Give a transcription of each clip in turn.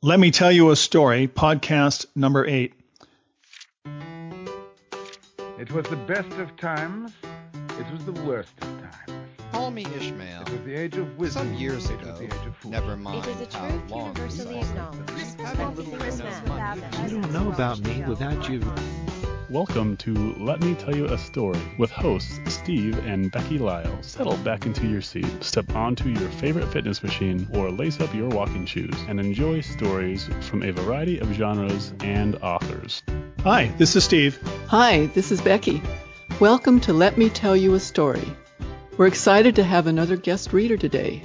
Let Me Tell You a Story, podcast number eight. It was the best of times. It was the worst of times. Call me Ishmael. It was the age of wisdom. Some years It was ago, the age of never mind It is a how truth long universally we acknowledged. Have a That little Christmas bit of without money. the You don't know about me without you. Welcome to Let Me Tell You a Story with hosts Steve and Becky Lyle. Settle back into your seat, step onto your favorite fitness machine, or lace up your walking shoes and enjoy stories from a variety of genres and authors. Hi, this is Steve. Hi, this is Becky. Welcome to Let Me Tell You a Story. We're excited to have another guest reader today.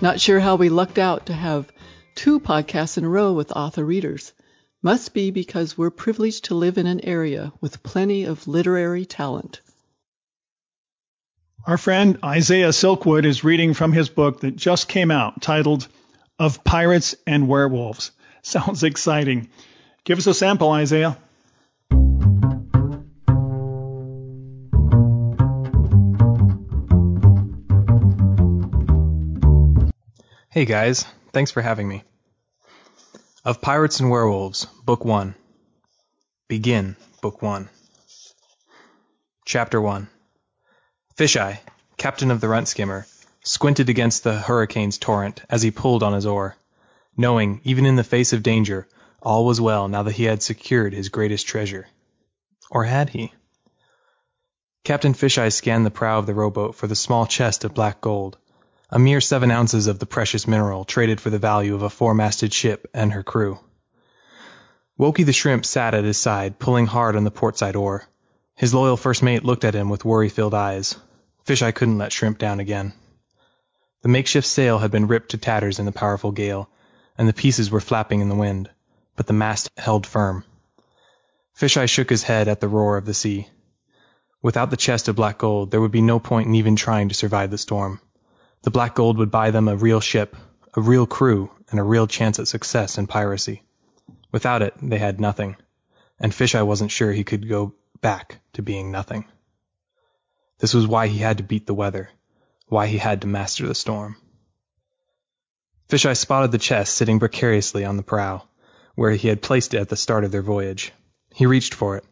Not sure how we lucked out to have two podcasts in a row with author readers. Must be because we're privileged to live in an area with plenty of literary talent. Our friend Isaiah Silkwood is reading from his book that just came out titled Of Pirates and Werewolves. Sounds exciting. Give us a sample, Isaiah. Hey guys, thanks for having me. Of Pirates and Werewolves, Book 1. Begin, Book 1. Chapter 1 Fisheye, captain of the Runt Skimmer, squinted against the hurricane's torrent as he pulled on his oar, knowing, even in the face of danger, all was well now that he had secured his greatest treasure. Or had he? Captain Fisheye scanned the prow of the rowboat for the small chest of black gold, a mere seven ounces of the precious mineral traded for the value of a four-masted ship and her crew. Wokey the shrimp sat at his side, pulling hard on the portside oar. His loyal first mate looked at him with worry-filled eyes. Fisheye couldn't let Shrimp down again. The makeshift sail had been ripped to tatters in the powerful gale, and the pieces were flapping in the wind, but the mast held firm. Fisheye shook his head at the roar of the sea. Without the chest of black gold, there would be no point in even trying to survive the storm. The black gold would buy them a real ship, a real crew, and a real chance at success in piracy. Without it, they had nothing, and Fisheye wasn't sure he could go back to being nothing. This was why he had to beat the weather, why he had to master the storm. Fisheye spotted the chest sitting precariously on the prow, where he had placed it at the start of their voyage. He reached for it.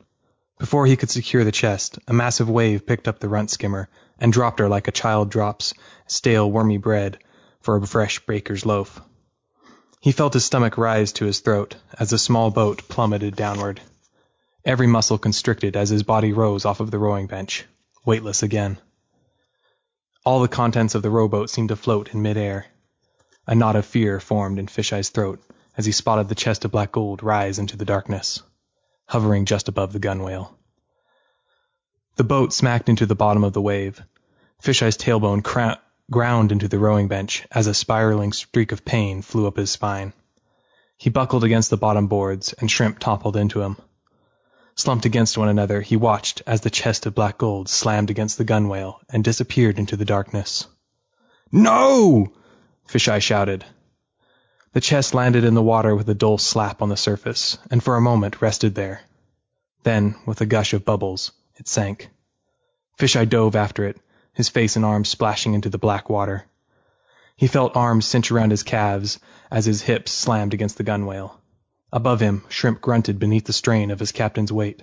Before he could secure the chest, a massive wave picked up the runt skimmer and dropped her like a child drops stale, wormy bread for a fresh baker's loaf. He felt his stomach rise to his throat as the small boat plummeted downward. Every muscle constricted as his body rose off of the rowing bench, weightless again. All the contents of the rowboat seemed to float in midair. A knot of fear formed in Fisheye's throat as he spotted the chest of black gold rise into the darkness, hovering just above the gunwale. The boat smacked into the bottom of the wave. Fisheye's tailbone cra- ground into the rowing bench as a spiraling streak of pain flew up his spine. He buckled against the bottom boards, and Shrimp toppled into him. Slumped against one another, he watched as the chest of black gold slammed against the gunwale and disappeared into the darkness. No! Fisheye shouted. The chest landed in the water with a dull slap on the surface, and for a moment rested there. Then, with a gush of bubbles, it sank. Fisheye dove after it, his face and arms splashing into the black water. He felt arms cinch around his calves as his hips slammed against the gunwale. Above him, Shrimp grunted beneath the strain of his captain's weight.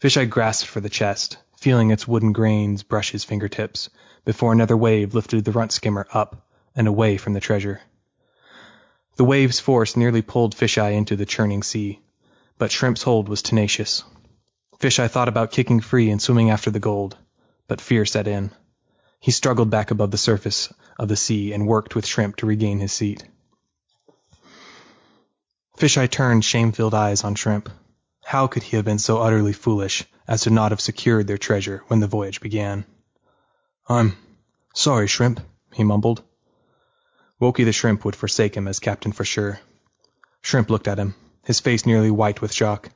Fisheye grasped for the chest, feeling its wooden grains brush his fingertips, before another wave lifted the runt skimmer up and away from the treasure. The wave's force nearly pulled Fisheye into the churning sea, but Shrimp's hold was tenacious. Fisheye thought about kicking free and swimming after the gold, but fear set in. He struggled back above the surface of the sea and worked with Shrimp to regain his seat. Fisheye turned shame-filled eyes on Shrimp. How could he have been so utterly foolish as to not have secured their treasure when the voyage began? I'm sorry, Shrimp, he mumbled. Wokey the Shrimp would forsake him as captain for sure. Shrimp looked at him, his face nearly white with shock.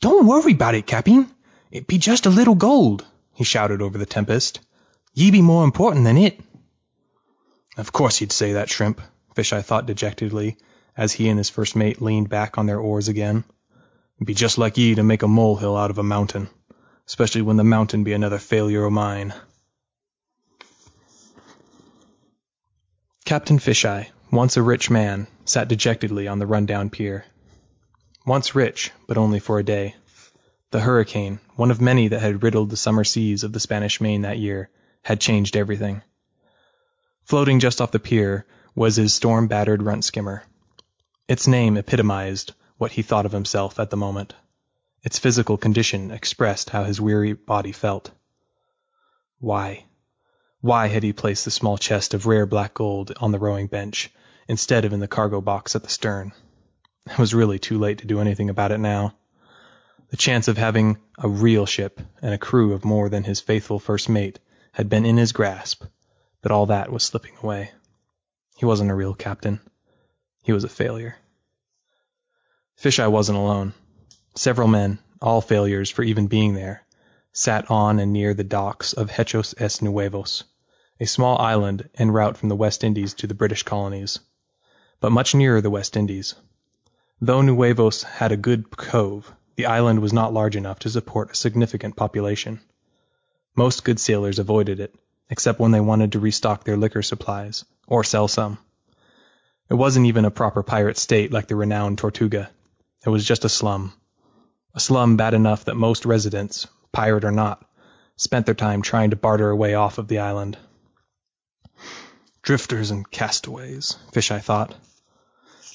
Don't worry about it, Captain. It be just a little gold, he shouted over the tempest. Ye be more important than it. Of course you'd say that, Shrimp, Fisheye thought dejectedly, as he and his first mate leaned back on their oars again. Be just like ye to make a molehill out of a mountain, especially when the mountain be another failure o' mine. Captain Fisheye, once a rich man, sat dejectedly on the run-down pier. Once rich, but only for a day. The hurricane, one of many that had riddled the summer seas of the Spanish Main that year, had changed everything. Floating just off the pier was his storm-battered runt skimmer. Its name epitomized what he thought of himself at the moment. Its physical condition expressed how his weary body felt. Why? Why had he placed the small chest of rare black gold on the rowing bench instead of in the cargo box at the stern? It was really too late to do anything about it now. The chance of having a real ship and a crew of more than his faithful first mate had been in his grasp, but all that was slipping away. He wasn't a real captain. He was a failure. Fisheye wasn't alone. Several men, all failures for even being there, sat on and near the docks of Hechos es Nuevos, a small island en route from the West Indies to the British colonies, but much nearer the West Indies. Though Nuevos had a good cove, the island was not large enough to support a significant population. Most good sailors avoided it, except when they wanted to restock their liquor supplies, or sell some. It wasn't even a proper pirate state like the renowned Tortuga. It was just a slum. A slum bad enough that most residents, pirate or not, spent their time trying to barter a way off of the island. Drifters and castaways, Fisheye thought.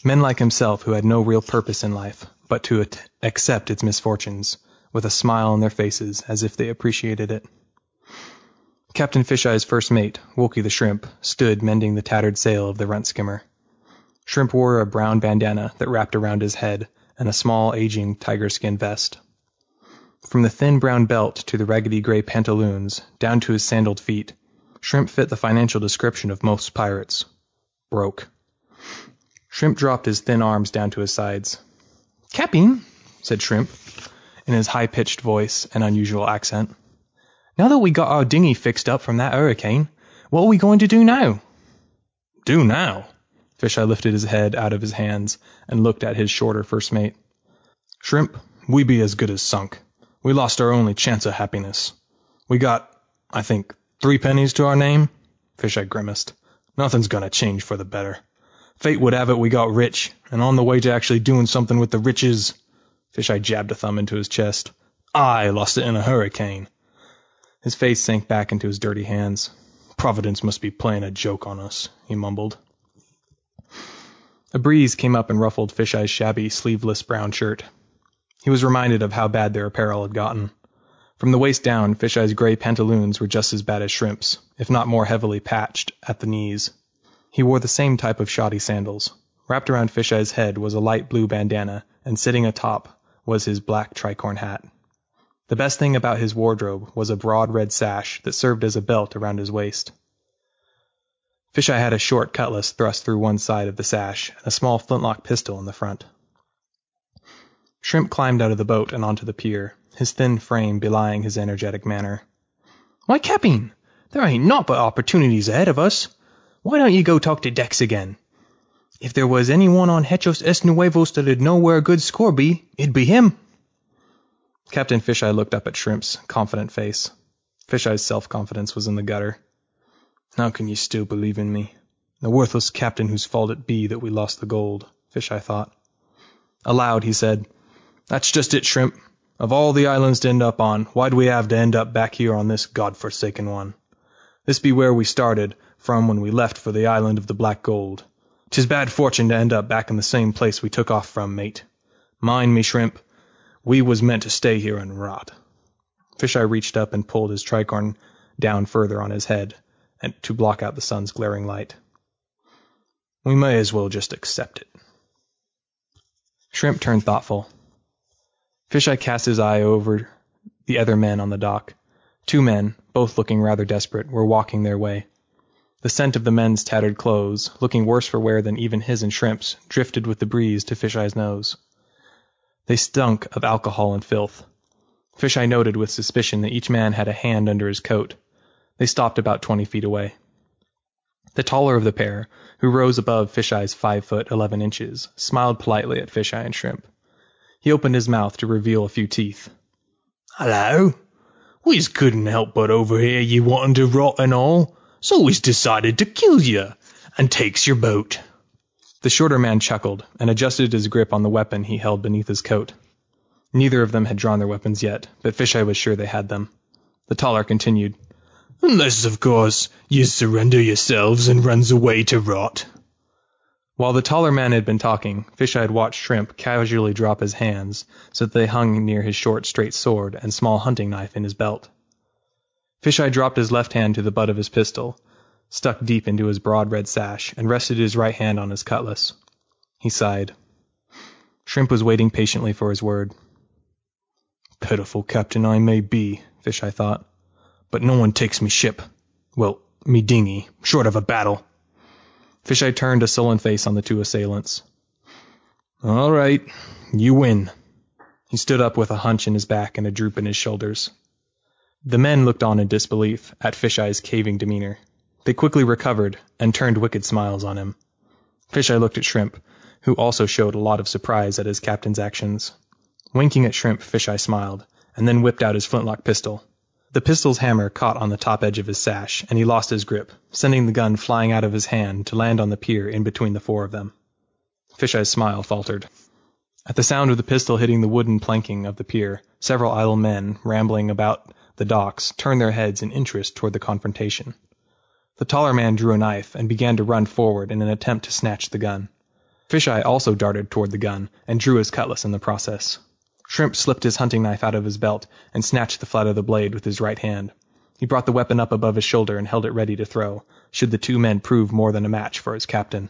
Men like himself who had no real purpose in life but to accept its misfortunes, with a smile on their faces as if they appreciated it. Captain Fisheye's first mate, Wolke the Shrimp, stood mending the tattered sail of the runt skimmer. Shrimp wore a brown bandana that wrapped around his head and a small, aging tiger skin vest. From the thin brown belt to the raggedy gray pantaloons, down to his sandaled feet, Shrimp fit the financial description of most pirates. Broke. Shrimp dropped his thin arms down to his sides. Captain, said Shrimp, in his high-pitched voice and unusual accent. now that we got our dinghy fixed up from that hurricane, what are we going to do now? Do now? Fisheye lifted his head out of his hands and looked at his shorter first mate. Shrimp, we be as good as sunk. We lost our only chance of happiness. We got, I think, three pennies to our name? Fisheye grimaced. Nothing's gonna change for the better. Fate would have it we got rich, and on the way to actually doing something with the riches. Fisheye jabbed a thumb into his chest. I lost it in a hurricane. His face sank back into his dirty hands. Providence must be playing a joke on us, he mumbled. A breeze came up and ruffled Fisheye's shabby, sleeveless brown shirt. He was reminded of how bad their apparel had gotten. From the waist down, Fisheye's gray pantaloons were just as bad as Shrimp's, if not more heavily patched at the knees. He wore the same type of shoddy sandals. Wrapped around Fisheye's head was a light blue bandana, and sitting atop was his black tricorn hat. The best thing about his wardrobe was a broad red sash that served as a belt around his waist. Fisheye had a short cutlass thrust through one side of the sash and a small flintlock pistol in the front. Shrimp climbed out of the boat and onto the pier, his thin frame belying his energetic manner. Why, Captain, there ain't naught but opportunities ahead of us. Why don't you go talk to Dex again? If there was any one on Hechos es Nuevos that'd know where a good score be, it'd be him. Captain Fisheye looked up at Shrimp's confident face. Fisheye's self-confidence was in the gutter. How can you still believe in me? The worthless captain whose fault it be that we lost the gold, Fisheye thought. Aloud, he said, That's just it, Shrimp. Of all the islands to end up on, why'd we have to end up back here on this god-forsaken one? This be where we started from when we left for the island of the black gold. 'Tis bad fortune to end up back in the same place we took off from, mate. Mind me, Shrimp, we was meant to stay here and rot. Fisheye reached up and pulled his tricorn down further on his head and to block out the sun's glaring light. We may as well just accept it. Shrimp turned thoughtful. Fisheye cast his eye over the other men on the dock. Two men, both looking rather desperate, were walking their way. The scent of the men's tattered clothes, looking worse for wear than even his and Shrimp's, drifted with the breeze to Fisheye's nose. They stunk of alcohol and filth. Fisheye noted with suspicion that each man had a hand under his coat. They stopped about twenty feet away. The taller of the pair, who rose above Fisheye's five foot eleven inches, smiled politely at Fisheye and Shrimp. He opened his mouth to reveal a few teeth. Hello. We's couldn't help but overhear you wanting to rot and all, so we's decided to kill you and takes your boat. The shorter man chuckled and adjusted his grip on the weapon he held beneath his coat. Neither of them had drawn their weapons yet, but Fisheye was sure they had them. The taller continued, Unless, of course, you surrender yourselves and runs away to rot. While the taller man had been talking, Fisheye had watched Shrimp casually drop his hands so that they hung near his short, straight sword and small hunting knife in his belt. Fisheye dropped his left hand to the butt of his pistol, stuck deep into his broad red sash, and rested his right hand on his cutlass. He sighed. Shrimp was waiting patiently for his word. Pitiful captain I may be, Fisheye thought, but no one takes me ship. Well, me dinghy, short of a battle. Fisheye turned a sullen face on the two assailants. All right, you win. He stood up with a hunch in his back and a droop in his shoulders. The men looked on in disbelief at Fisheye's caving demeanor. They quickly recovered and turned wicked smiles on him. Fisheye looked at Shrimp, who also showed a lot of surprise at his captain's actions. Winking at Shrimp, Fisheye smiled, and then whipped out his flintlock pistol. The pistol's hammer caught on the top edge of his sash, and he lost his grip, sending the gun flying out of his hand to land on the pier in between the four of them. Fisheye's smile faltered. At the sound of the pistol hitting the wooden planking of the pier, several idle men, rambling about the docks, turned their heads in interest toward the confrontation. The taller man drew a knife and began to run forward in an attempt to snatch the gun. Fisheye also darted toward the gun and drew his cutlass in the process. Shrimp slipped his hunting knife out of his belt and snatched the flat of the blade with his right hand. He brought the weapon up above his shoulder and held it ready to throw, should the two men prove more than a match for his captain.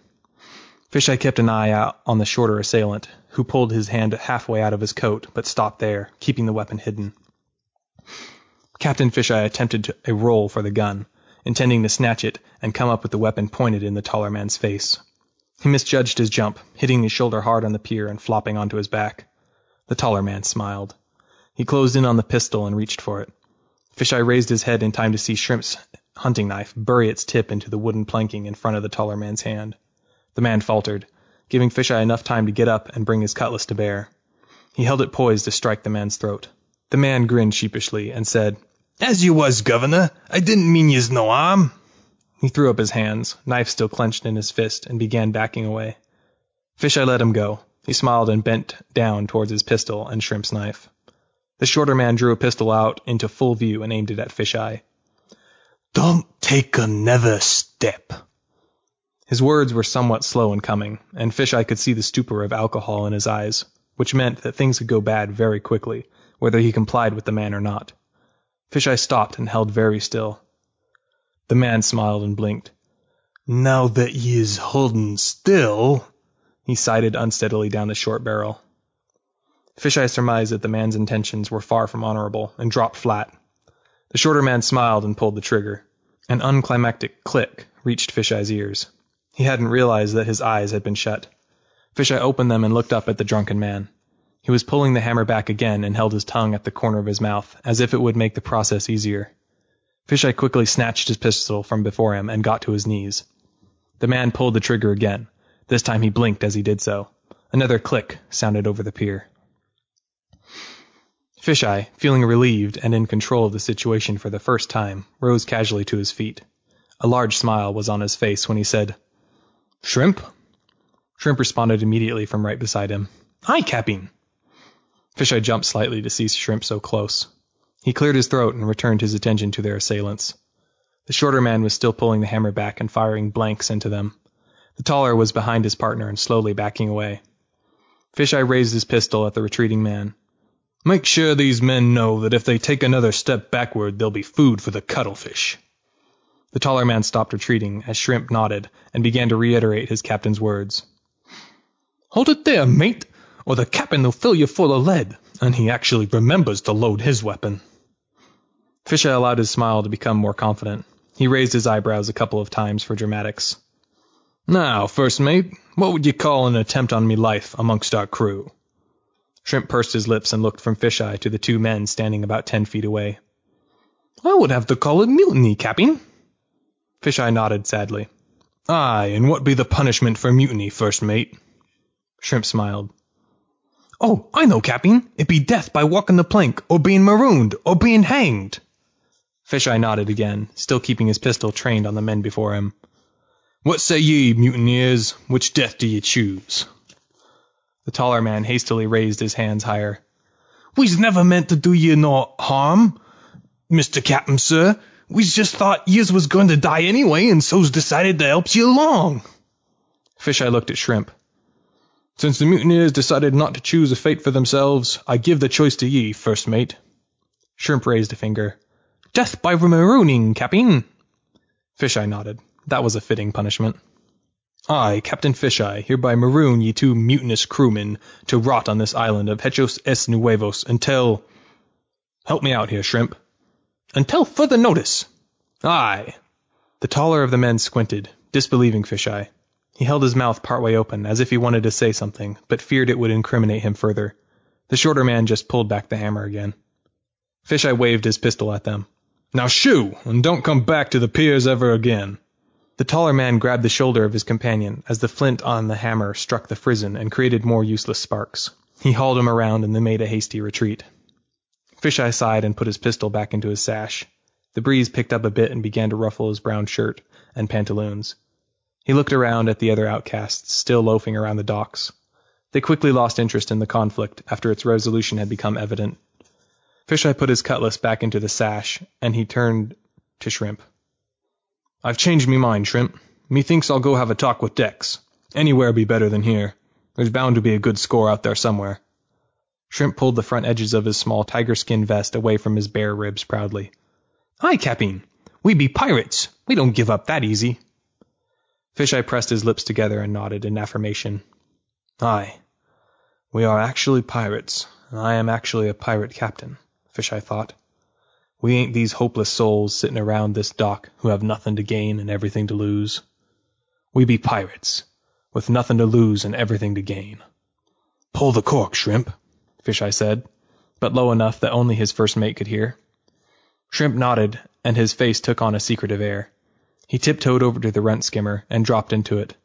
Fisheye kept an eye out on the shorter assailant, who pulled his hand halfway out of his coat, but stopped there, keeping the weapon hidden. Captain Fisheye attempted a roll for the gun, intending to snatch it and come up with the weapon pointed in the taller man's face. He misjudged his jump, hitting his shoulder hard on the pier and flopping onto his back. The taller man smiled. He closed in on the pistol and reached for it. Fisheye raised his head in time to see Shrimp's hunting knife bury its tip into the wooden planking in front of the taller man's hand. The man faltered, giving Fisheye enough time to get up and bring his cutlass to bear. He held it poised to strike the man's throat. The man grinned sheepishly and said, As you was, governor, I didn't mean yous no harm. He threw up his hands, knife still clenched in his fist, and began backing away. Fisheye let him go, he smiled and bent down towards his pistol and Shrimp's knife. The shorter man drew a pistol out into full view and aimed it at Fisheye. Don't take another step. His words were somewhat slow in coming, and Fisheye could see the stupor of alcohol in his eyes, which meant that things could go bad very quickly, whether he complied with the man or not. Fisheye stopped and held very still. The man smiled and blinked. Now that ye is holdin' still, he sighted unsteadily down the short barrel. Fisheye surmised that the man's intentions were far from honorable, and dropped flat. The shorter man smiled and pulled the trigger. An unclimactic click reached Fisheye's ears. He hadn't realized that his eyes had been shut. Fisheye opened them and looked up at the drunken man. He was pulling the hammer back again and held his tongue at the corner of his mouth, as if it would make the process easier. Fisheye quickly snatched his pistol from before him and got to his knees. The man pulled the trigger again. This time he blinked as he did so. Another click sounded over the pier. Fisheye, feeling relieved and in control of the situation for the first time, rose casually to his feet. A large smile was on his face when he said, Shrimp? Shrimp responded immediately from right beside him. Hi, Captain. Fisheye jumped slightly to see Shrimp so close. He cleared his throat and returned his attention to their assailants. The shorter man was still pulling the hammer back and firing blanks into them. The taller was behind his partner and slowly backing away. Fisheye raised his pistol at the retreating man. Make sure these men know that if they take another step backward, there'll be food for the cuttlefish. The taller man stopped retreating as Shrimp nodded and began to reiterate his captain's words. Hold it there, mate, or the captain will fill you full of lead, and he actually remembers to load his weapon. Fisheye allowed his smile to become more confident. He raised his eyebrows a couple of times for dramatics. Now, first mate, what would you call an attempt on me life amongst our crew? Shrimp pursed his lips and looked from Fisheye to the two men standing about ten feet away. I would have to call it mutiny, Captain. Fisheye nodded sadly. Aye, and what be the punishment for mutiny, first mate? Shrimp smiled. Oh, I know, Captain. It be death by walking the plank, or being marooned, or being hanged. Fisheye nodded again, still keeping his pistol trained on the men before him. What say ye, mutineers? Which death do ye choose? The taller man hastily raised his hands higher. We's never meant to do ye no harm, Mr. Captain, sir. We's just thought yez was going to die anyway, and so's decided to help ye along. Fisheye looked at Shrimp. Since the mutineers decided not to choose a fate for themselves, I give the choice to ye, first mate. Shrimp raised a finger. Death by marooning, Captain. Fisheye nodded. That was a fitting punishment. I, Captain Fisheye, hereby maroon ye two mutinous crewmen to rot on this island of Hechos es Nuevos until. Help me out here, Shrimp. Until further notice. Aye. The taller of the men squinted, disbelieving Fisheye. He held his mouth partway open, as if he wanted to say something, but feared it would incriminate him further. The shorter man just pulled back the hammer again. Fisheye waved his pistol at them. Now shoo, and don't come back to the piers ever again. The taller man grabbed the shoulder of his companion as the flint on the hammer struck the frizzen and created more useless sparks. He hauled him around and then made a hasty retreat. Fisheye sighed and put his pistol back into his sash. The breeze picked up a bit and began to ruffle his brown shirt and pantaloons. He looked around at the other outcasts, still loafing around the docks. They quickly lost interest in the conflict after its resolution had become evident. Fisheye put his cutlass back into the sash, and he turned to Shrimp. I've changed me mind, Shrimp. Methinks I'll go have a talk with Dex. Anywhere be better than here. There's bound to be a good score out there somewhere. Shrimp pulled the front edges of his small tiger skin vest away from his bare ribs proudly. Aye, Captain. We be pirates. We don't give up that easy. Fisheye pressed his lips together and nodded in affirmation. Aye. We are actually pirates, and I am actually a pirate captain, Fisheye thought. We ain't these hopeless souls sitting around this dock who have nothing to gain and everything to lose. We be pirates, with nothing to lose and everything to gain. Pull the cork, Shrimp, Fisheye said, but low enough that only his first mate could hear. Shrimp nodded, and his face took on a secretive air. He tiptoed over to the runt skimmer and dropped into it.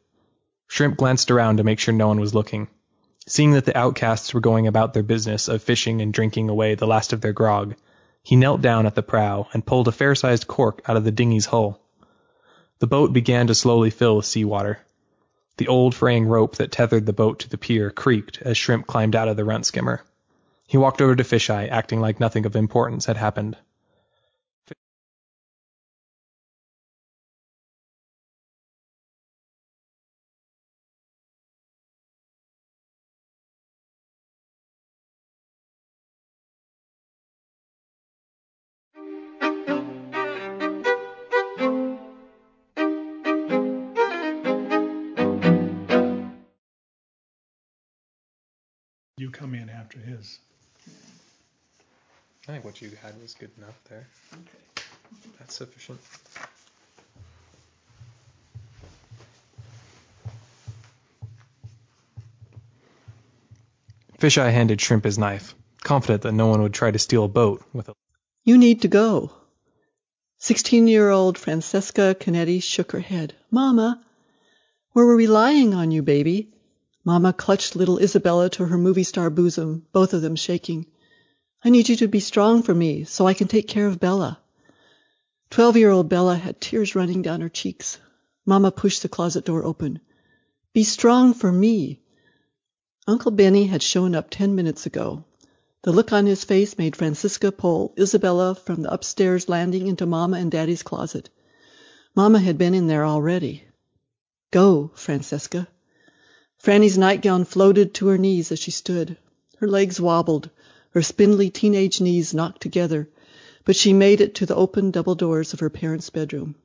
Shrimp glanced around to make sure no one was looking. Seeing that the outcasts were going about their business of fishing and drinking away the last of their grog, he knelt down at the prow and pulled a fair-sized cork out of the dinghy's hull. The boat began to slowly fill with seawater. The old fraying rope that tethered the boat to the pier creaked as Shrimp climbed out of the runt skimmer. He walked over to Fisheye, acting like nothing of importance had happened. Come in after his. I think what you had was good enough there. Okay. That's sufficient. Fisheye handed Shrimp his knife, confident that no one would try to steal a boat with a. You need to go. Sixteen-year-old Francesca Canetti shook her head. Mama, we're relying on you, baby. Mama clutched little Isabella to her movie star bosom, both of them shaking. I need you to be strong for me so I can take care of Bella. Twelve-year-old Bella had tears running down her cheeks. Mama pushed the closet door open. Be strong for me. Uncle Benny had shown up ten minutes ago. The look on his face made Francisca pull Isabella from the upstairs landing into Mama and Daddy's closet. Mama had been in there already. Go, Francesca. Franny's nightgown floated to her knees as she stood. Her legs wobbled, her spindly teenage knees knocked together, but she made it to the open double doors of her parents' bedroom.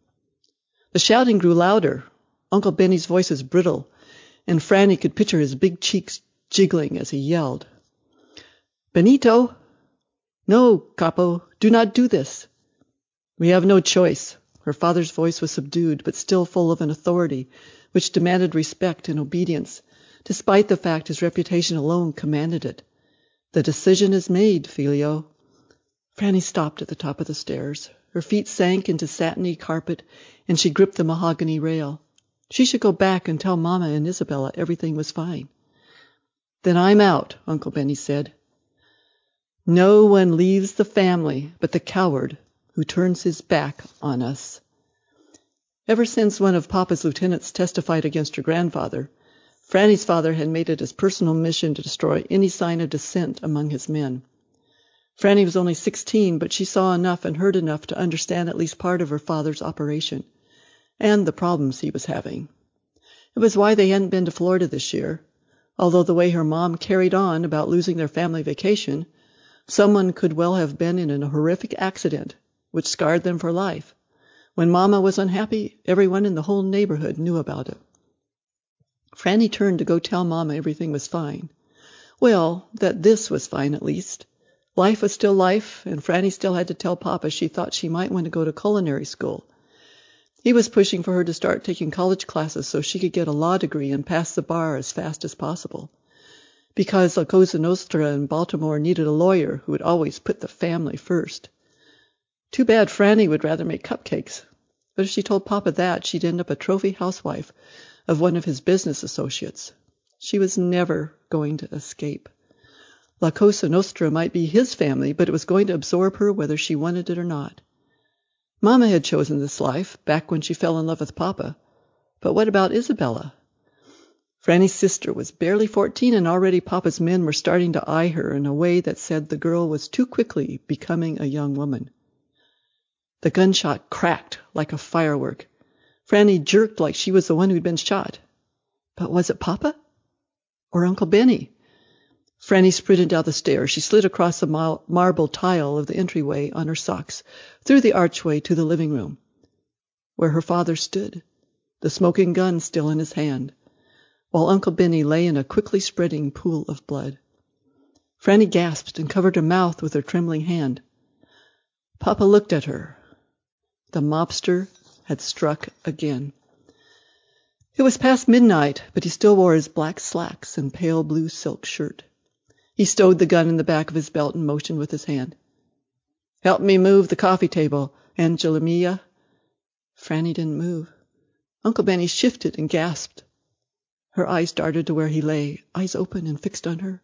The shouting grew louder. Uncle Benny's voice was brittle, and Franny could picture his big cheeks jiggling as he yelled. Benito! No, Capo, do not do this. We have no choice. Her father's voice was subdued, but still full of an authority which demanded respect and obedience, despite the fact his reputation alone commanded it. The decision is made, Figlio. Franny stopped at the top of the stairs. Her feet sank into satiny carpet, and she gripped the mahogany rail. She should go back and tell Mama and Isabella everything was fine. Then I'm out, Uncle Benny said. No one leaves the family but the coward who turns his back on us. Ever since one of Papa's lieutenants testified against her grandfather, Franny's father had made it his personal mission to destroy any sign of dissent among his men. Franny was only sixteen, but she saw enough and heard enough to understand at least part of her father's operation, and the problems he was having. It was why they hadn't been to Florida this year, although the way her mom carried on about losing their family vacation, someone could well have been in a horrific accident which scarred them for life. When Mama was unhappy, everyone in the whole neighborhood knew about it. Franny turned to go tell Mama everything was fine. Well, that this was fine at least. Life was still life, and Franny still had to tell Papa she thought she might want to go to culinary school. He was pushing for her to start taking college classes so she could get a law degree and pass the bar as fast as possible. Because La Cosa Nostra in Baltimore needed a lawyer who would always put the family first. Too bad Franny would rather make cupcakes. But if she told Papa that, she'd end up a trophy housewife of one of his business associates. She was never going to escape. La Cosa Nostra might be his family, but it was going to absorb her whether she wanted it or not. Mama had chosen this life, back when she fell in love with Papa. But what about Isabella? Franny's sister was barely fourteen, and already Papa's men were starting to eye her in a way that said the girl was too quickly becoming a young woman. The gunshot cracked like a firework. Franny jerked like she was the one who'd been shot. But was it Papa? Or Uncle Benny? Franny sprinted down the stairs. She slid across the marble tile of the entryway on her socks, through the archway to the living room, where her father stood, the smoking gun still in his hand, while Uncle Benny lay in a quickly spreading pool of blood. Franny gasped and covered her mouth with her trembling hand. Papa looked at her, the mobster had struck again. It was past midnight, but he still wore his black slacks and pale blue silk shirt. He stowed the gun in the back of his belt and motioned with his hand. Help me move the coffee table, Angela Mia. Franny didn't move. Uncle Benny shifted and gasped. Her eyes darted to where he lay, eyes open and fixed on her.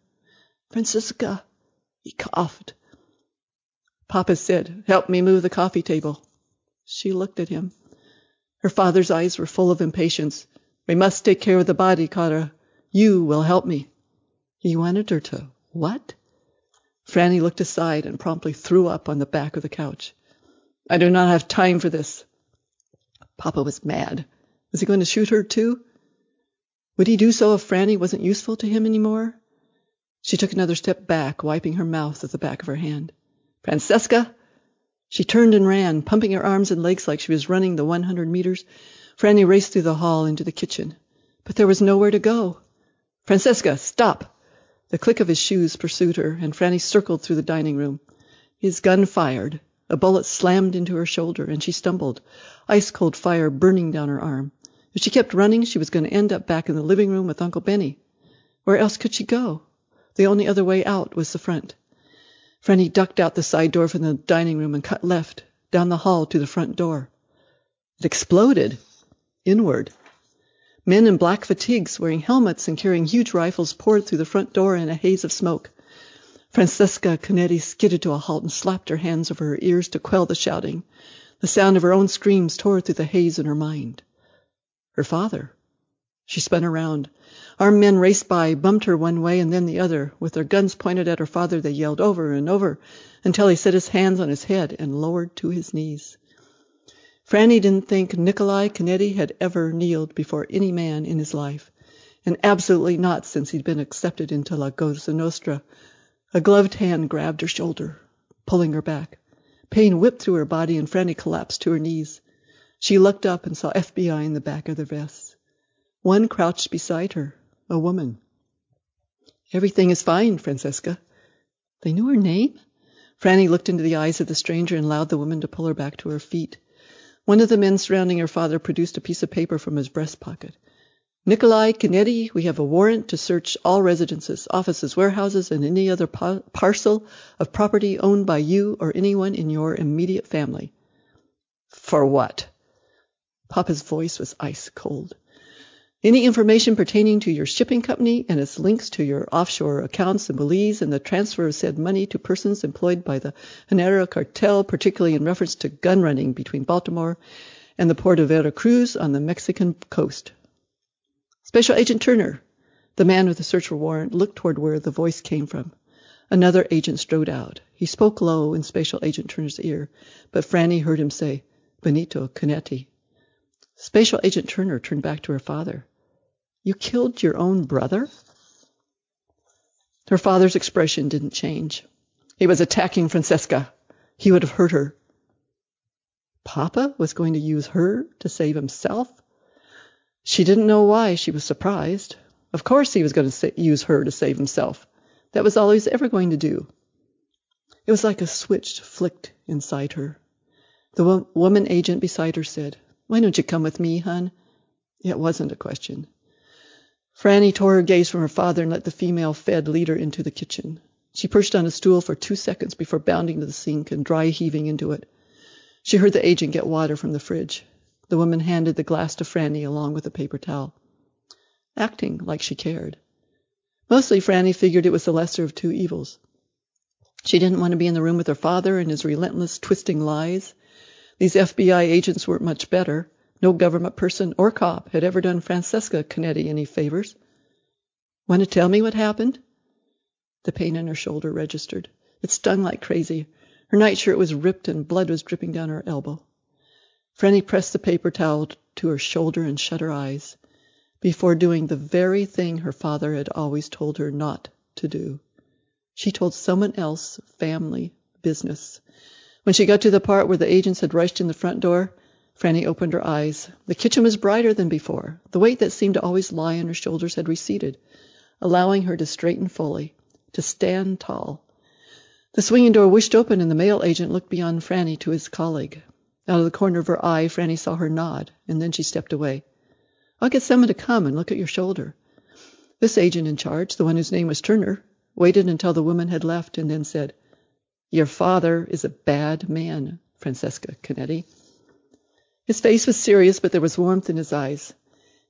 Francisca! He coughed. Papa said, Help me move the coffee table. She looked at him. Her father's eyes were full of impatience. We must take care of the body, Cara. You will help me. He wanted her to what? Franny looked aside and promptly threw up on the back of the couch. I do not have time for this. Papa was mad. Was he going to shoot her too? Would he do so if Franny wasn't useful to him any more? She took another step back, wiping her mouth with the back of her hand. Francesca! She turned and ran, pumping her arms and legs like she was running the 100 meters. Franny raced through the hall into the kitchen. But there was nowhere to go. Francesca, stop! The click of his shoes pursued her, and Franny circled through the dining room. His gun fired. A bullet slammed into her shoulder, and she stumbled, ice cold fire burning down her arm. If she kept running, she was going to end up back in the living room with Uncle Benny. Where else could she go? The only other way out was the front. Franny ducked out the side door from the dining room and cut left, down the hall to the front door. It exploded. Inward. Men in black fatigues, wearing helmets and carrying huge rifles, poured through the front door in a haze of smoke. Francesca Canetti skidded to a halt and slapped her hands over her ears to quell the shouting. The sound of her own screams tore through the haze in her mind. Her father. She spun around. Armed men raced by, bumped her one way and then the other. With their guns pointed at her father, they yelled over and over until he set his hands on his head and lowered to his knees. Franny didn't think Nikolai Canetti had ever kneeled before any man in his life, and absolutely not since he'd been accepted into La Cosa Nostra. A gloved hand grabbed her shoulder, pulling her back. Pain whipped through her body and Franny collapsed to her knees. She looked up and saw FBI in the back of their vests. One crouched beside her, a woman. Everything is fine, Francesca. They knew her name? Franny looked into the eyes of the stranger and allowed the woman to pull her back to her feet. One of the men surrounding her father produced a piece of paper from his breast pocket. Nikolai Canetti, we have a warrant to search all residences, offices, warehouses, and any other pa- parcel of property owned by you or anyone in your immediate family. For what? Papa's voice was ice cold. Any information pertaining to your shipping company and its links to your offshore accounts in Belize and the transfer of said money to persons employed by the Hanera cartel, particularly in reference to gun running between Baltimore and the port of Veracruz on the Mexican coast. Special Agent Turner, the man with the search warrant, looked toward where the voice came from. Another agent strode out. He spoke low in Special Agent Turner's ear, but Franny heard him say, Benito Canetti. Special Agent Turner turned back to her father. You killed your own brother? Her father's expression didn't change. He was attacking Francesca. He would have hurt her. Papa was going to use her to save himself? She didn't know why she was surprised. Of course he was going to use her to save himself. That was all he was ever going to do. It was like a switch flicked inside her. The wo- woman agent beside her said, Why don't you come with me, hon? It wasn't a question. Franny tore her gaze from her father and let the female fed lead her into the kitchen. She perched on a stool for two seconds before bounding to the sink and dry heaving into it. She heard the agent get water from the fridge. The woman handed the glass to Franny along with a paper towel, acting like she cared. Mostly Franny figured it was the lesser of two evils. She didn't want to be in the room with her father and his relentless, twisting lies. These FBI agents weren't much better. No government person or cop had ever done Francesca Canetti any favors. Want to tell me what happened? The pain in her shoulder registered. It stung like crazy. Her nightshirt was ripped and blood was dripping down her elbow. Franny pressed the paper towel to her shoulder and shut her eyes before doing the very thing her father had always told her not to do. She told someone else family business. When she got to the part where the agents had rushed in the front door, Franny opened her eyes. The kitchen was brighter than before. The weight that seemed to always lie on her shoulders had receded, allowing her to straighten fully, to stand tall. The swinging door whooshed open and the male agent looked beyond Franny to his colleague. Out of the corner of her eye, Franny saw her nod, and then she stepped away. I'll get someone to come and look at your shoulder. This agent in charge, the one whose name was Turner, waited until the woman had left and then said, Your father is a bad man, Francesca Canetti. His face was serious, but there was warmth in his eyes.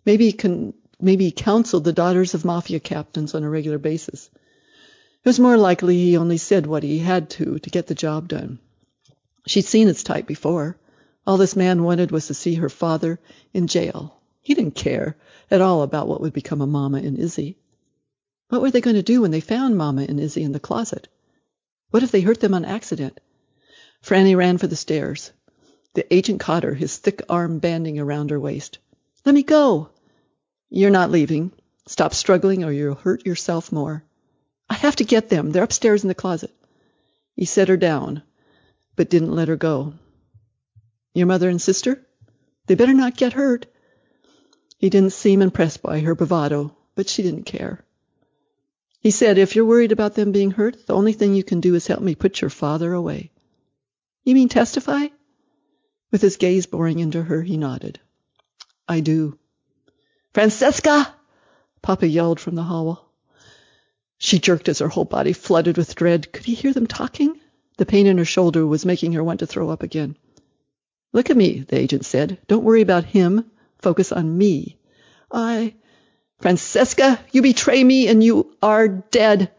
Maybe he, maybe he counseled the daughters of mafia captains on a regular basis. It was more likely he only said what he had to to get the job done. She'd seen his type before. All this man wanted was to see her father in jail. He didn't care at all about what would become of Mama and Izzy. What were they going to do when they found Mama and Izzy in the closet? What if they hurt them on accident? Franny ran for the stairs. The agent caught her, his thick arm banding around her waist. Let me go. You're not leaving. Stop struggling or you'll hurt yourself more. I have to get them. They're upstairs in the closet. He set her down, but didn't let her go. Your mother and sister? They better not get hurt. He didn't seem impressed by her bravado, but she didn't care. He said, If you're worried about them being hurt, the only thing you can do is help me put your father away. You mean testify? With his gaze boring into her, he nodded. I do. Francesca! Papa yelled from the hall. She jerked as her whole body flooded with dread. Could he hear them talking? The pain in her shoulder was making her want to throw up again. Look at me, the agent said. Don't worry about him. Focus on me. I. Francesca, you betray me and you are dead.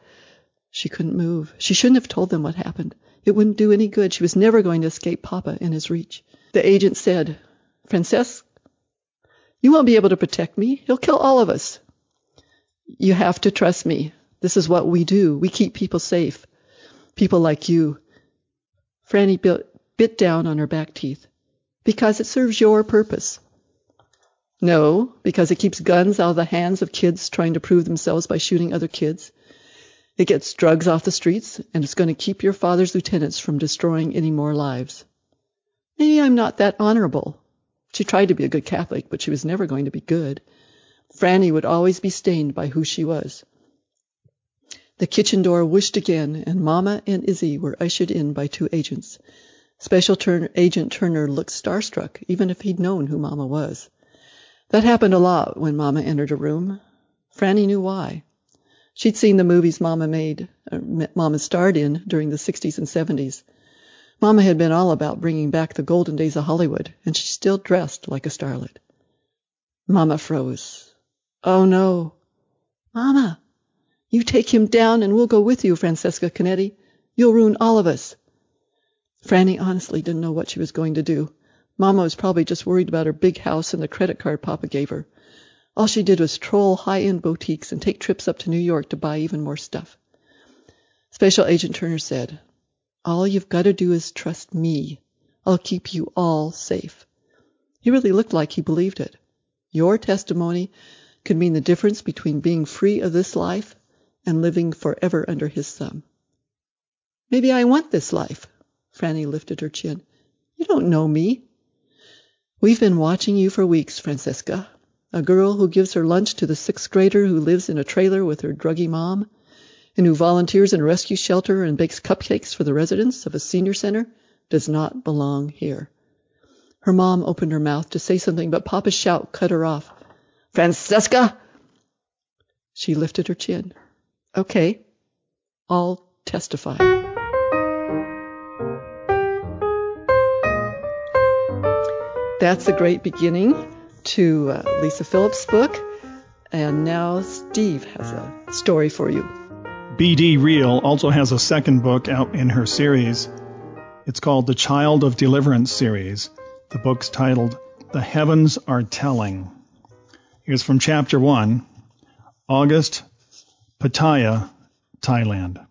She couldn't move. She shouldn't have told them what happened. It wouldn't do any good. She was never going to escape Papa in his reach. The agent said, Francesca, you won't be able to protect me. He'll kill all of us. You have to trust me. This is what we do. We keep people safe. People like you. Franny bit, bit down on her back teeth. Because it serves your purpose. No, because it keeps guns out of the hands of kids trying to prove themselves by shooting other kids. It gets drugs off the streets, and it's going to keep your father's lieutenants from destroying any more lives. Maybe I'm not that honorable. She tried to be a good Catholic, but she was never going to be good. Franny would always be stained by who she was. The kitchen door whooshed again, and Mama and Izzy were ushered in by two agents. Special Turn- Agent Turner looked starstruck, even if he'd known who Mama was. That happened a lot when Mama entered a room. Franny knew why. She'd seen the movies Mama made, or Mama starred in during the 60s and 70s. Mama had been all about bringing back the golden days of Hollywood, and she still dressed like a starlet. Mama froze. Oh no. Mama, you take him down and we'll go with you, Francesca Canetti. You'll ruin all of us. Franny honestly didn't know what she was going to do. Mama was probably just worried about her big house and the credit card Papa gave her. All she did was troll high-end boutiques and take trips up to New York to buy even more stuff. Special Agent Turner said, All you've got to do is trust me. I'll keep you all safe. He really looked like he believed it. Your testimony could mean the difference between being free of this life and living forever under his thumb. Maybe I want this life. Franny lifted her chin. You don't know me. We've been watching you for weeks, Francesca. A girl who gives her lunch to the sixth grader who lives in a trailer with her druggy mom and who volunteers in a rescue shelter and bakes cupcakes for the residents of a senior center does not belong here. Her mom opened her mouth to say something, but Papa's shout cut her off. Francesca! She lifted her chin. Okay, I'll testify. That's a great beginning to uh, Lisa Phillips' book. And now Steve has a story for you. BD Riehl also has a second book out in her series. It's called the Child of Deliverance series. The book's titled The Heavens Are Telling. Here's from chapter 1 August, Pattaya, Thailand.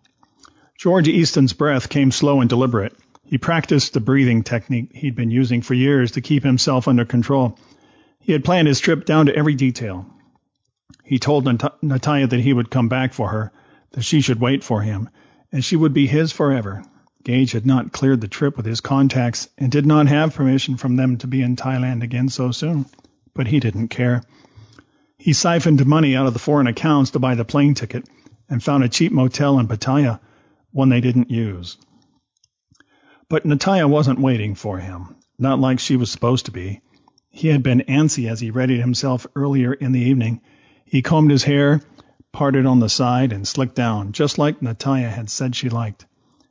Gage Easton's breath came slow and deliberate. He practiced the breathing technique he'd been using for years to keep himself under control. He had planned his trip down to every detail. He told Nat- Natalia that he would come back for her, that she should wait for him, and she would be his forever. Gage had not cleared the trip with his contacts and did not have permission from them to be in Thailand again so soon, but he didn't care. He siphoned money out of the foreign accounts to buy the plane ticket and found a cheap motel in Pattaya, one they didn't use. But Natalia wasn't waiting for him, not like she was supposed to be. He had been antsy as he readied himself earlier in the evening. He combed his hair, parted on the side, and slicked down, just like Natalia had said she liked.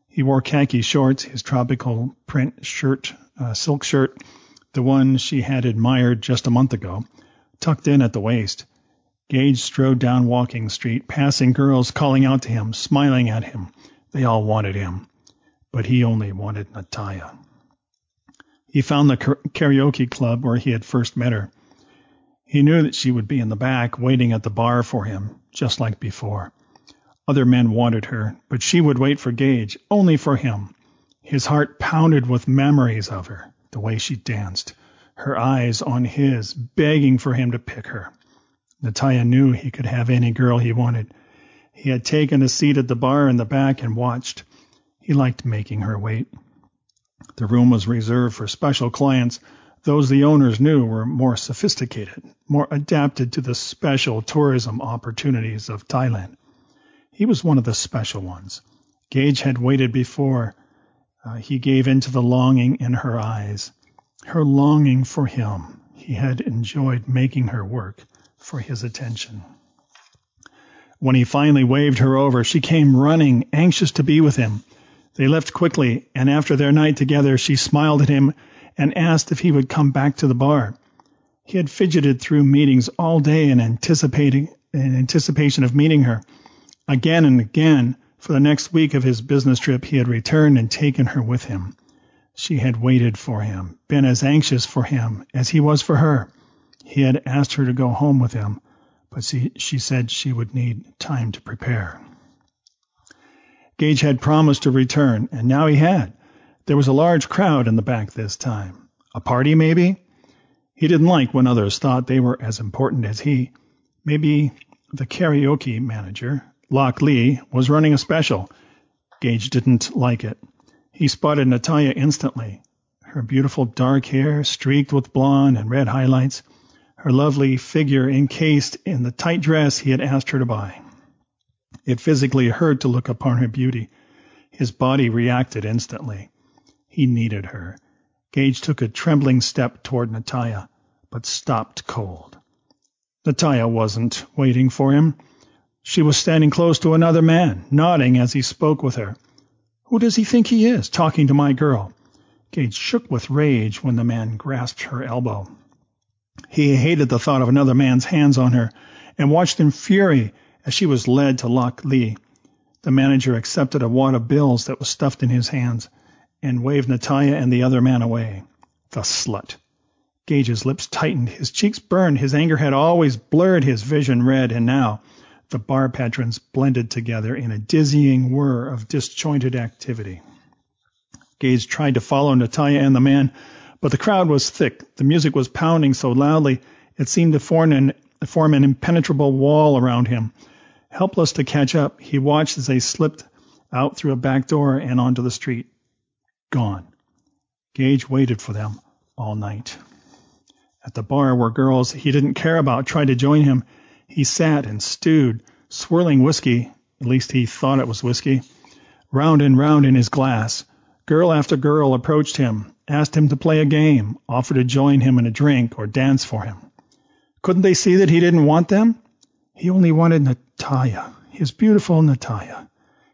He wore khaki shorts, his tropical print shirt, uh, silk shirt, the one she had admired just a month ago, tucked in at the waist. Gage strode down Walking Street, passing girls calling out to him, smiling at him. They all wanted him but he only wanted Natalia. He found the karaoke club where he had first met her. He knew that she would be in the back waiting at the bar for him, just like before. Other men wanted her, but she would wait for Gage, only for him. His heart pounded with memories of her, the way she danced, her eyes on his, begging for him to pick her. Natalia knew he could have any girl he wanted. He had taken a seat at the bar in the back and watched. He liked making her wait. The room was reserved for special clients. Those the owners knew were more sophisticated, more adapted to the special tourism opportunities of Thailand. He was one of the special ones. Gage had waited before. Uh, he gave in to the longing in her eyes, her longing for him. He had enjoyed making her work for his attention. When he finally waved her over, she came running, anxious to be with him. They left quickly, and after their night together, she smiled at him and asked if he would come back to the bar. He had fidgeted through meetings all day in anticipating in anticipation of meeting her. Again and again, for the next week of his business trip, he had returned and taken her with him. She had waited for him, been as anxious for him as he was for her. He had asked her to go home with him, but she, she said she would need time to prepare. Gage had promised to return, and now he had. There was a large crowd in the back this time. A party, maybe? He didn't like when others thought they were as important as he. Maybe the karaoke manager, Lock Lee, was running a special. Gage didn't like it. He spotted Natalia instantly. Her beautiful dark hair streaked with blonde and red highlights, her lovely figure encased in the tight dress he had asked her to buy. It physically hurt to look upon her beauty. His body reacted instantly. He needed her. Gage took a trembling step toward Natalia, but stopped cold. Natalia wasn't waiting for him. She was standing close to another man, nodding as he spoke with her. Who does he think he is, talking to my girl? Gage shook with rage when the man grasped her elbow. He hated the thought of another man's hands on her and watched in fury as she was led to Lock Lee. The manager accepted a wad of bills that was stuffed in his hands and waved Natalia and the other man away. The slut. Gage's lips tightened, his cheeks burned, his anger had always blurred his vision red, and now the bar patrons blended together in a dizzying whir of disjointed activity. Gage tried to follow Natalia and the man, but the crowd was thick. The music was pounding so loudly it seemed to form an, form an impenetrable wall around him. Helpless to catch up, he watched as they slipped out through a back door and onto the street. Gone. Gage waited for them all night. At the bar where girls he didn't care about tried to join him, he sat and stewed, swirling whiskey, at least he thought it was whiskey, round and round in his glass. Girl after girl approached him, asked him to play a game, offered to join him in a drink or dance for him. Couldn't they see that he didn't want them? He only wanted Natalia, his beautiful Natalia.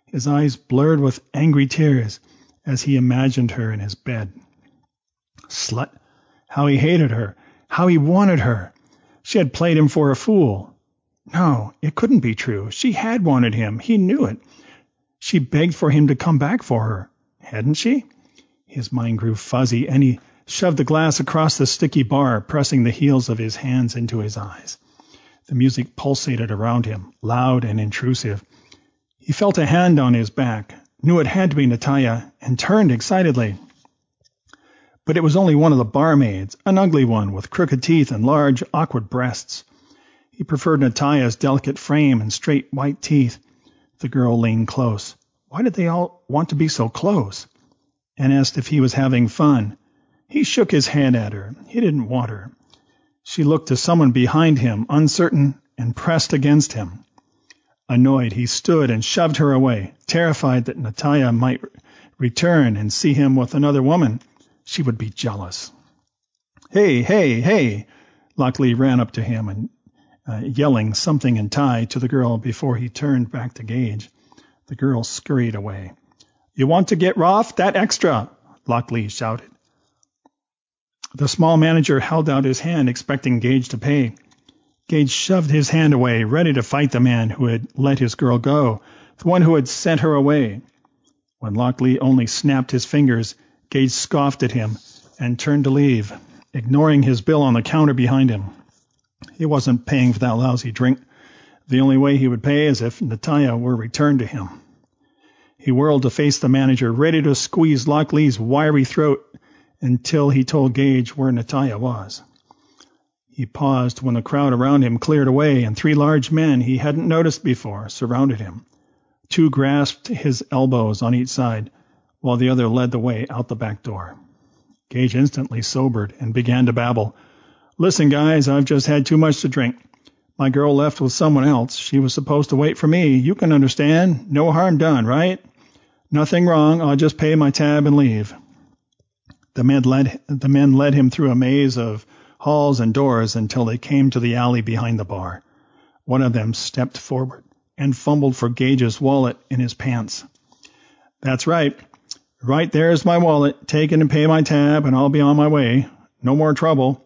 His eyes blurred with angry tears as he imagined her in his bed. Slut! How he hated her! How he wanted her! She had played him for a fool. No, it couldn't be true. She had wanted him. He knew it. She begged for him to come back for her. Hadn't she? His mind grew fuzzy, and he shoved the glass across the sticky bar, pressing the heels of his hands into his eyes. The music pulsated around him, loud and intrusive. He felt a hand on his back, knew it had to be Natalia, and turned excitedly. But it was only one of the barmaids, an ugly one with crooked teeth and large, awkward breasts. He preferred Natalia's delicate frame and straight white teeth. The girl leaned close. Why did they all want to be so close? And asked if he was having fun. He shook his head at her. He didn't want her. She looked to someone behind him, uncertain, and pressed against him. Annoyed, he stood and shoved her away, terrified that Natalia might return and see him with another woman. She would be jealous. Hey, hey, hey! Lockley ran up to him and uh, yelling something in Thai to the girl before he turned back to Gage. The girl scurried away. You want to get Roth? That extra! Lockley shouted. The small manager held out his hand, expecting Gage to pay. Gage shoved his hand away, ready to fight the man who had let his girl go, the one who had sent her away. When Lockley only snapped his fingers, Gage scoffed at him and turned to leave, ignoring his bill on the counter behind him. He wasn't paying for that lousy drink. The only way he would pay is if Natalia were returned to him. He whirled to face the manager, ready to squeeze Lockley's wiry throat until he told Gage where Natalia was. He paused when the crowd around him cleared away and three large men he hadn't noticed before surrounded him. Two grasped his elbows on each side, while the other led the way out the back door. Gage instantly sobered and began to babble. Listen, guys, I've just had too much to drink. My girl left with someone else. She was supposed to wait for me. You can understand. No harm done, right? Nothing wrong. I'll just pay my tab and leave. The men led, the men led him through a maze of halls and doors until they came to the alley behind the bar. One of them stepped forward and fumbled for Gage's wallet in his pants. That's right. Right there's my wallet. Take it and pay my tab, and I'll be on my way. No more trouble.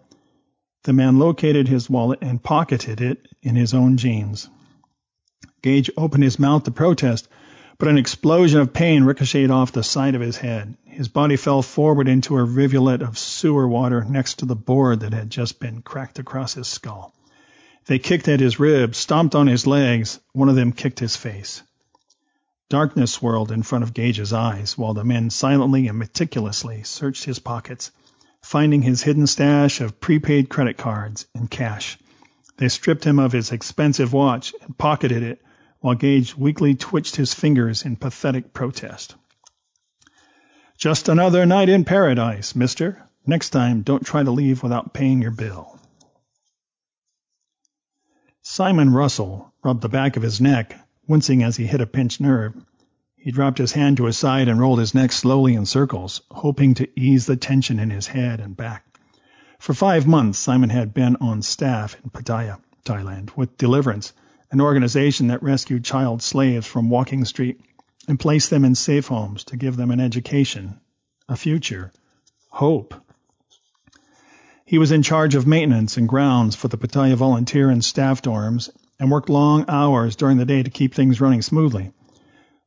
The man located his wallet and pocketed it in his own jeans. Gage opened his mouth to protest, but an explosion of pain ricocheted off the side of his head. His body fell forward into a rivulet of sewer water next to the board that had just been cracked across his skull. They kicked at his ribs, stomped on his legs. One of them kicked his face. Darkness swirled in front of Gage's eyes while the men silently and meticulously searched his pockets, finding his hidden stash of prepaid credit cards and cash. They stripped him of his expensive watch and pocketed it while Gage weakly twitched his fingers in pathetic protest. Just another night in paradise, mister. Next time, don't try to leave without paying your bill. Simon Russell rubbed the back of his neck wincing as he hit a pinched nerve. He dropped his hand to his side and rolled his neck slowly in circles, hoping to ease the tension in his head and back. For five months, Simon had been on staff in Pattaya, Thailand, with Deliverance, an organization that rescued child slaves from Walking Street and placed them in safe homes to give them an education, a future, hope. He was in charge of maintenance and grounds for the Pattaya volunteer and staff dorms and worked long hours during the day to keep things running smoothly.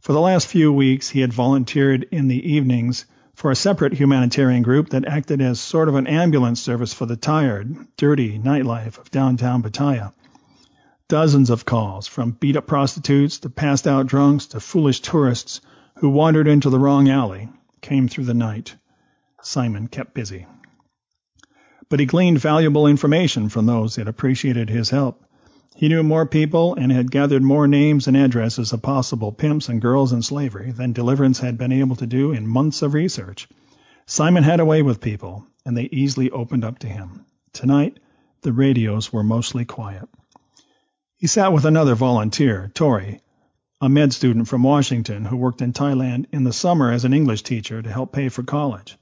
For the last few weeks, he had volunteered in the evenings for a separate humanitarian group that acted as sort of an ambulance service for the tired, dirty nightlife of downtown Pattaya. Dozens of calls, from beat up prostitutes to passed out drunks to foolish tourists who wandered into the wrong alley, came through the night. Simon kept busy. But he gleaned valuable information from those that appreciated his help. He knew more people and had gathered more names and addresses of possible pimps and girls in slavery than Deliverance had been able to do in months of research. Simon had a way with people, and they easily opened up to him. Tonight, the radios were mostly quiet. He sat with another volunteer, Tori, a med student from Washington who worked in Thailand in the summer as an English teacher to help pay for college.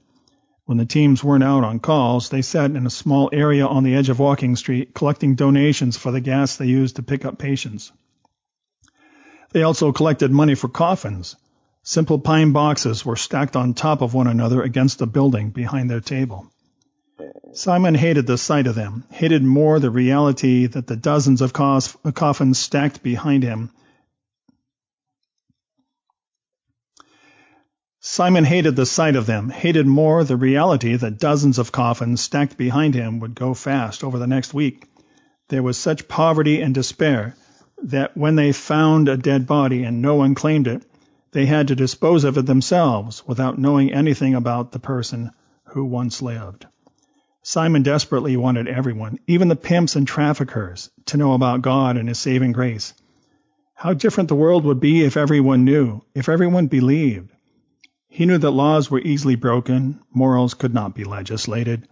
When the teams weren't out on calls, they sat in a small area on the edge of Walking Street collecting donations for the gas they used to pick up patients. They also collected money for coffins. Simple pine boxes were stacked on top of one another against a building behind their table. Simon hated the sight of them, hated more the reality that the dozens of coffins stacked behind him Simon hated the sight of them, hated more the reality that dozens of coffins stacked behind him would go fast over the next week. There was such poverty and despair that when they found a dead body and no one claimed it, they had to dispose of it themselves without knowing anything about the person who once lived. Simon desperately wanted everyone, even the pimps and traffickers, to know about God and His saving grace. How different the world would be if everyone knew, if everyone believed. He knew that laws were easily broken, morals could not be legislated.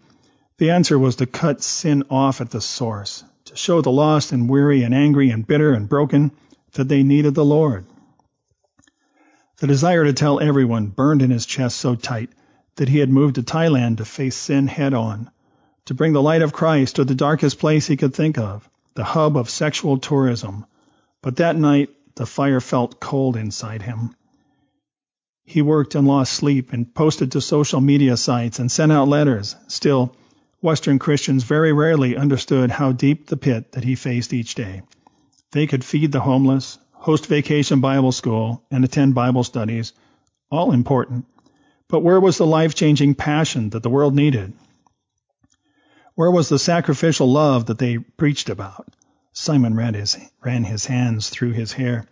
The answer was to cut sin off at the source, to show the lost and weary and angry and bitter and broken that they needed the Lord. The desire to tell everyone burned in his chest so tight that he had moved to Thailand to face sin head on, to bring the light of Christ to the darkest place he could think of, the hub of sexual tourism. But that night the fire felt cold inside him. He worked and lost sleep and posted to social media sites and sent out letters. Still, Western Christians very rarely understood how deep the pit that he faced each day. They could feed the homeless, host vacation Bible school, and attend Bible studies, all important. But where was the life changing passion that the world needed? Where was the sacrificial love that they preached about? Simon ran his, ran his hands through his hair.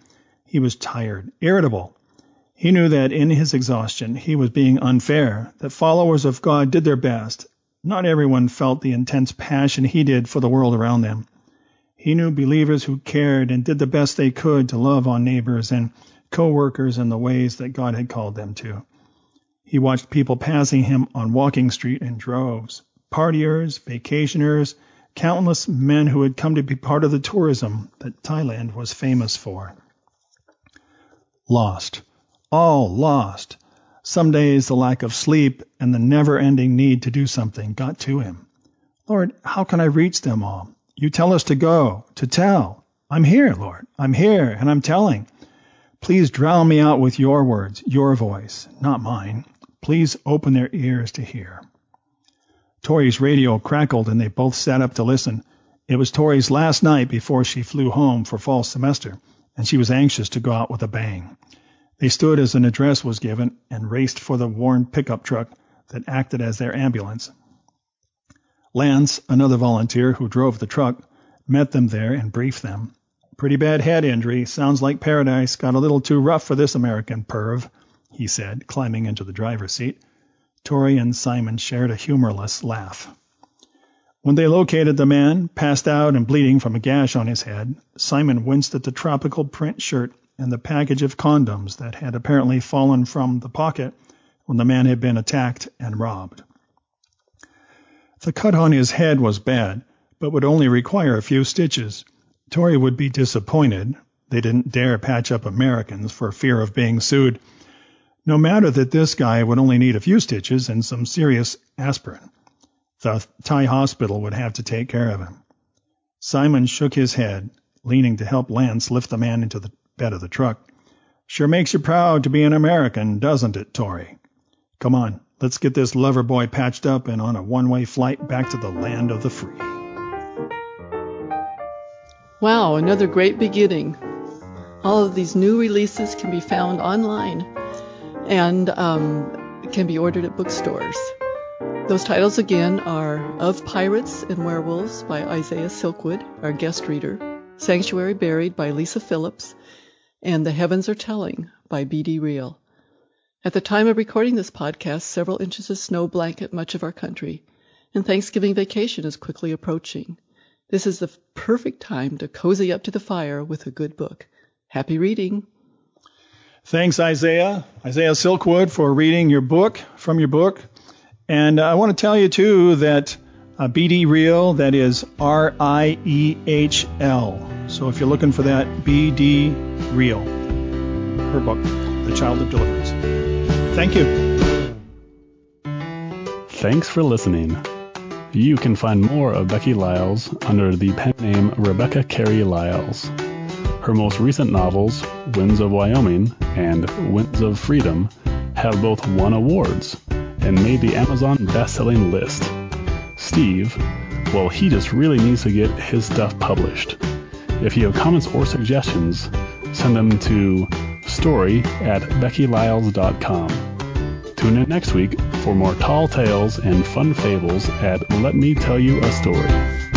He was tired, irritable. He knew that in his exhaustion he was being unfair, that followers of God did their best. Not everyone felt the intense passion he did for the world around them. He knew believers who cared and did the best they could to love on neighbors and co-workers in the ways that God had called them to. He watched people passing him on Walking Street in droves, partiers, vacationers, countless men who had come to be part of the tourism that Thailand was famous for. Lost all lost. Some days the lack of sleep and the never ending need to do something got to him. Lord, how can I reach them all? You tell us to go, to tell. I'm here, Lord. I'm here, and I'm telling. Please drown me out with your words, your voice, not mine. Please open their ears to hear. Tori's radio crackled and they both sat up to listen. It was Tori's last night before she flew home for fall semester, and she was anxious to go out with a bang. They stood as an address was given and raced for the worn pickup truck that acted as their ambulance. Lance, another volunteer who drove the truck, met them there and briefed them. Pretty bad head injury. Sounds like paradise. Got a little too rough for this American perv, he said, climbing into the driver's seat. Tori and Simon shared a humorless laugh. When they located the man, passed out and bleeding from a gash on his head, Simon winced at the tropical print shirt and the package of condoms that had apparently fallen from the pocket when the man had been attacked and robbed. The cut on his head was bad, but would only require a few stitches. Tori would be disappointed. They didn't dare patch up Americans for fear of being sued. No matter that this guy would only need a few stitches and some serious aspirin. The Thai hospital would have to take care of him. Simon shook his head, leaning to help Lance lift the man into the bed of the truck. Sure makes you proud to be an American, doesn't it, Tori? Come on, let's get this lover boy patched up and on a one way flight back to the land of the free. Wow, another great beginning. All of these new releases can be found online. And um, can be ordered at bookstores. Those titles again are Of Pirates and Werewolves by Isaiah Silkwood, our guest reader, Sanctuary Buried by Lisa Phillips, and The Heavens Are Telling by B.D. Riehl. At the time of recording this podcast, several inches of snow blanket much of our country, and Thanksgiving vacation is quickly approaching. This is the perfect time to cozy up to the fire with a good book. Happy reading! Thanks, Isaiah. Isaiah Silkwood, for reading your book from your book. And I want to tell you, too, that uh, BD Riehl, that is R I E H L. So if you're looking for that, BD Riehl, her book, The Child of Deliverance. Thank you. Thanks for listening. You can find more of Becky Lyles under the pen name Rebecca Carey Lyles. Her most recent novels, Winds of Wyoming and Winds of Freedom, have both won awards and made the Amazon best-selling list. Steve, well, he just really needs to get his stuff published. If you have comments or suggestions, send them to story at beckylyles.com. Tune in next week for more tall tales and fun fables at Let Me Tell You a Story.